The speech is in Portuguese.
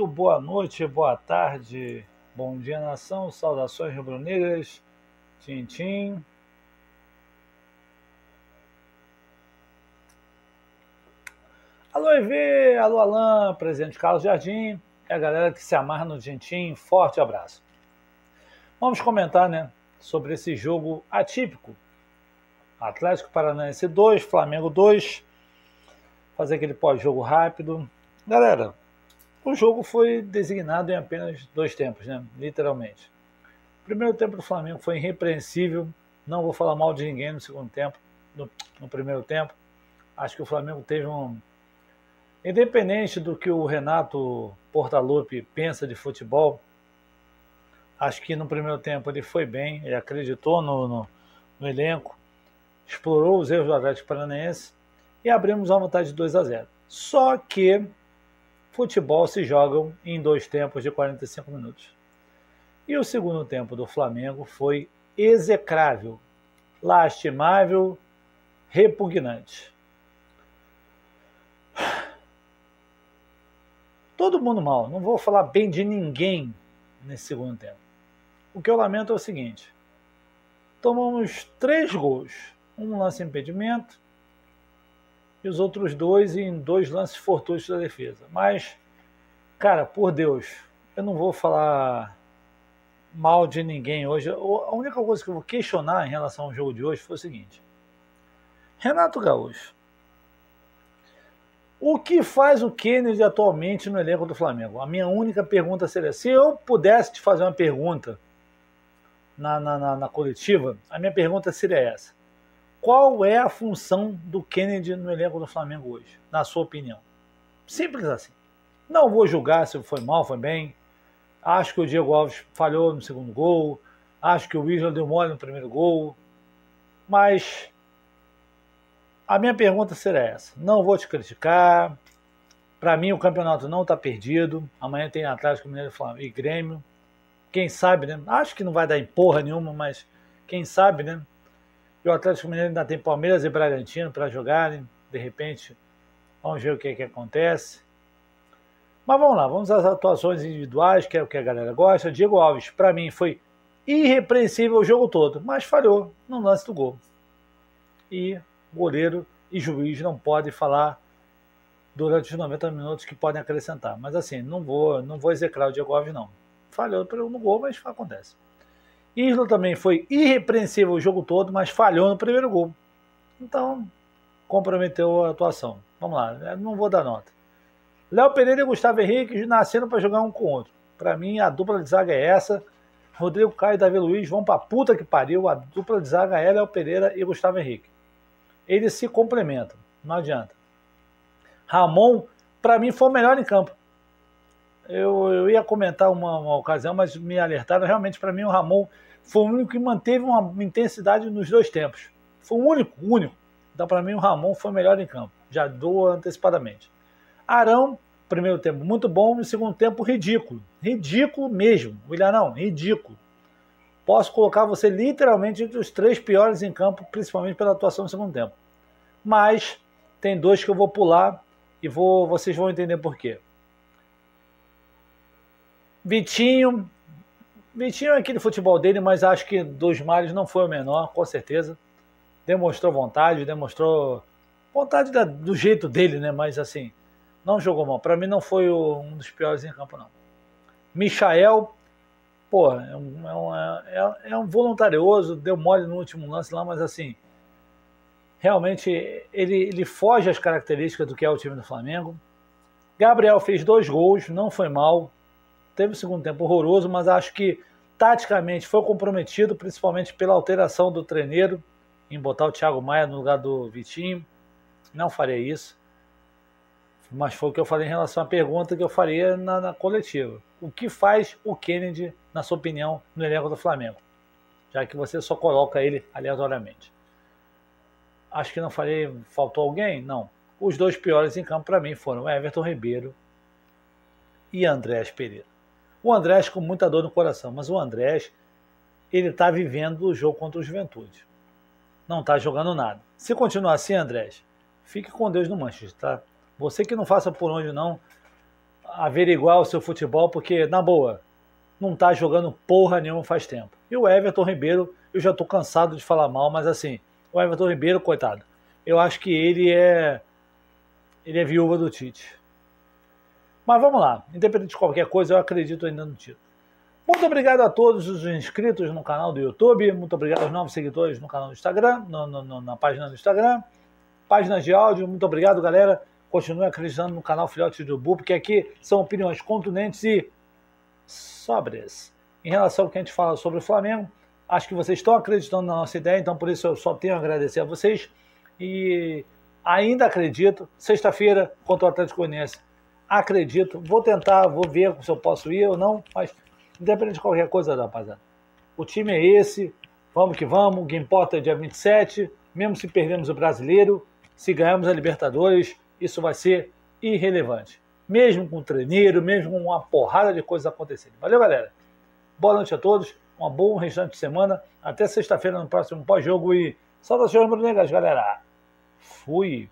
Muito boa noite, boa tarde, bom dia nação, saudações rubro-negras, Tintim. Alô EV, alô Alain, presidente Carlos Jardim, é a galera que se amarra no Tintim, forte abraço. Vamos comentar, né, sobre esse jogo atípico. Atlético Paranaense 2, Flamengo 2. Fazer aquele pós-jogo rápido. Galera, o jogo foi designado em apenas dois tempos, né? Literalmente. O primeiro tempo do Flamengo foi irrepreensível. Não vou falar mal de ninguém no segundo tempo, no, no primeiro tempo. Acho que o Flamengo teve um. Independente do que o Renato Portaluppi pensa de futebol, acho que no primeiro tempo ele foi bem, ele acreditou no, no, no elenco, explorou os erros do Atlético Paranaense e abrimos a vantagem de 2 a 0. Só que futebol se jogam em dois tempos de 45 minutos. E o segundo tempo do Flamengo foi execrável, lastimável, repugnante. Todo mundo mal, não vou falar bem de ninguém nesse segundo tempo. O que eu lamento é o seguinte: tomamos três gols, um lance impedimento, e os outros dois em dois lances fortuitos da defesa. Mas, cara, por Deus, eu não vou falar mal de ninguém hoje. A única coisa que eu vou questionar em relação ao jogo de hoje foi o seguinte: Renato Gaúcho. O que faz o Kennedy atualmente no elenco do Flamengo? A minha única pergunta seria: se eu pudesse te fazer uma pergunta na, na, na, na coletiva, a minha pergunta seria essa qual é a função do Kennedy no elenco do Flamengo hoje, na sua opinião? Simples assim. Não vou julgar se foi mal, foi bem. Acho que o Diego Alves falhou no segundo gol. Acho que o Isla deu mole no primeiro gol. Mas a minha pergunta será essa. Não vou te criticar. Para mim, o campeonato não está perdido. Amanhã tem Atlético Mineiro e Grêmio. Quem sabe, né? Acho que não vai dar em porra nenhuma, mas quem sabe, né? E o Atlético Mineiro ainda tem Palmeiras e Bragantino para jogarem. De repente, vamos ver o que, é que acontece. Mas vamos lá, vamos às atuações individuais, que é o que a galera gosta. Diego Alves, para mim, foi irrepreensível o jogo todo, mas falhou no lance do gol. E goleiro e juiz não podem falar durante os 90 minutos que podem acrescentar. Mas assim, não vou, não vou execrar o Diego Alves, não. Falhou no gol, mas acontece. Isla também foi irrepreensível o jogo todo, mas falhou no primeiro gol. Então, comprometeu a atuação. Vamos lá, não vou dar nota. Léo Pereira e Gustavo Henrique nasceram para jogar um com o outro. Para mim, a dupla de zaga é essa. Rodrigo Caio e Davi Luiz vão para puta que pariu. A dupla de zaga é Léo Pereira e Gustavo Henrique. Eles se complementam, não adianta. Ramon, para mim, foi o melhor em campo. Eu, eu ia comentar uma, uma ocasião, mas me alertaram. Realmente, para mim, o Ramon foi o único que manteve uma intensidade nos dois tempos. Foi o único, único. Então, para mim, o Ramon foi o melhor em campo. Já dou antecipadamente. Arão, primeiro tempo muito bom, no segundo tempo ridículo. Ridículo mesmo. William, ridículo. Posso colocar você literalmente entre os três piores em campo, principalmente pela atuação no segundo tempo. Mas tem dois que eu vou pular e vou, vocês vão entender por quê. Vitinho. Vitinho é aquele futebol dele, mas acho que dos males não foi o menor, com certeza. Demonstrou vontade, demonstrou vontade da, do jeito dele, né? Mas assim, não jogou mal. Para mim não foi o, um dos piores em campo, não. Michael, pô, é um, é, um, é, é um voluntarioso, deu mole no último lance lá, mas assim, realmente ele, ele foge às características do que é o time do Flamengo. Gabriel fez dois gols, não foi mal, teve um segundo tempo horroroso, mas acho que taticamente foi comprometido, principalmente pela alteração do treineiro em botar o Thiago Maia no lugar do Vitinho. Não faria isso. Mas foi o que eu falei em relação à pergunta que eu faria na, na coletiva. O que faz o Kennedy, na sua opinião, no elenco do Flamengo? Já que você só coloca ele aleatoriamente. Acho que não falei, faltou alguém? Não. Os dois piores em campo para mim foram Everton Ribeiro e Andrés Pereira. O Andrés com muita dor no coração, mas o Andrés ele está vivendo o jogo contra o Juventude. Não está jogando nada. Se continuar assim, Andrés, fique com Deus no Manchester, tá? Você que não faça por onde não, averiguar o seu futebol, porque, na boa, não tá jogando porra nenhuma faz tempo. E o Everton Ribeiro, eu já tô cansado de falar mal, mas assim, o Everton Ribeiro, coitado, eu acho que ele é. Ele é viúva do Tite. Mas vamos lá, independente de qualquer coisa, eu acredito ainda no título. Muito obrigado a todos os inscritos no canal do YouTube, muito obrigado aos novos seguidores no canal do Instagram, no, no, na página do Instagram, páginas de áudio, muito obrigado, galera. Continue acreditando no canal Filhote do Bu, porque aqui são opiniões contundentes e sóbrias. Em relação ao que a gente fala sobre o Flamengo, acho que vocês estão acreditando na nossa ideia, então por isso eu só tenho a agradecer a vocês. E ainda acredito, sexta-feira contra o Atlético Goianiense, acredito, vou tentar, vou ver se eu posso ir ou não, mas independente de qualquer coisa, rapaziada. O time é esse, vamos que vamos, o que importa é dia 27, mesmo se perdemos o brasileiro, se ganharmos a Libertadores, isso vai ser irrelevante. Mesmo com o treineiro, mesmo com uma porrada de coisas acontecendo. Valeu, galera. Boa noite a todos, uma boa restante de semana. Até sexta-feira no próximo pós-jogo e saudações brunegas, galera. Fui.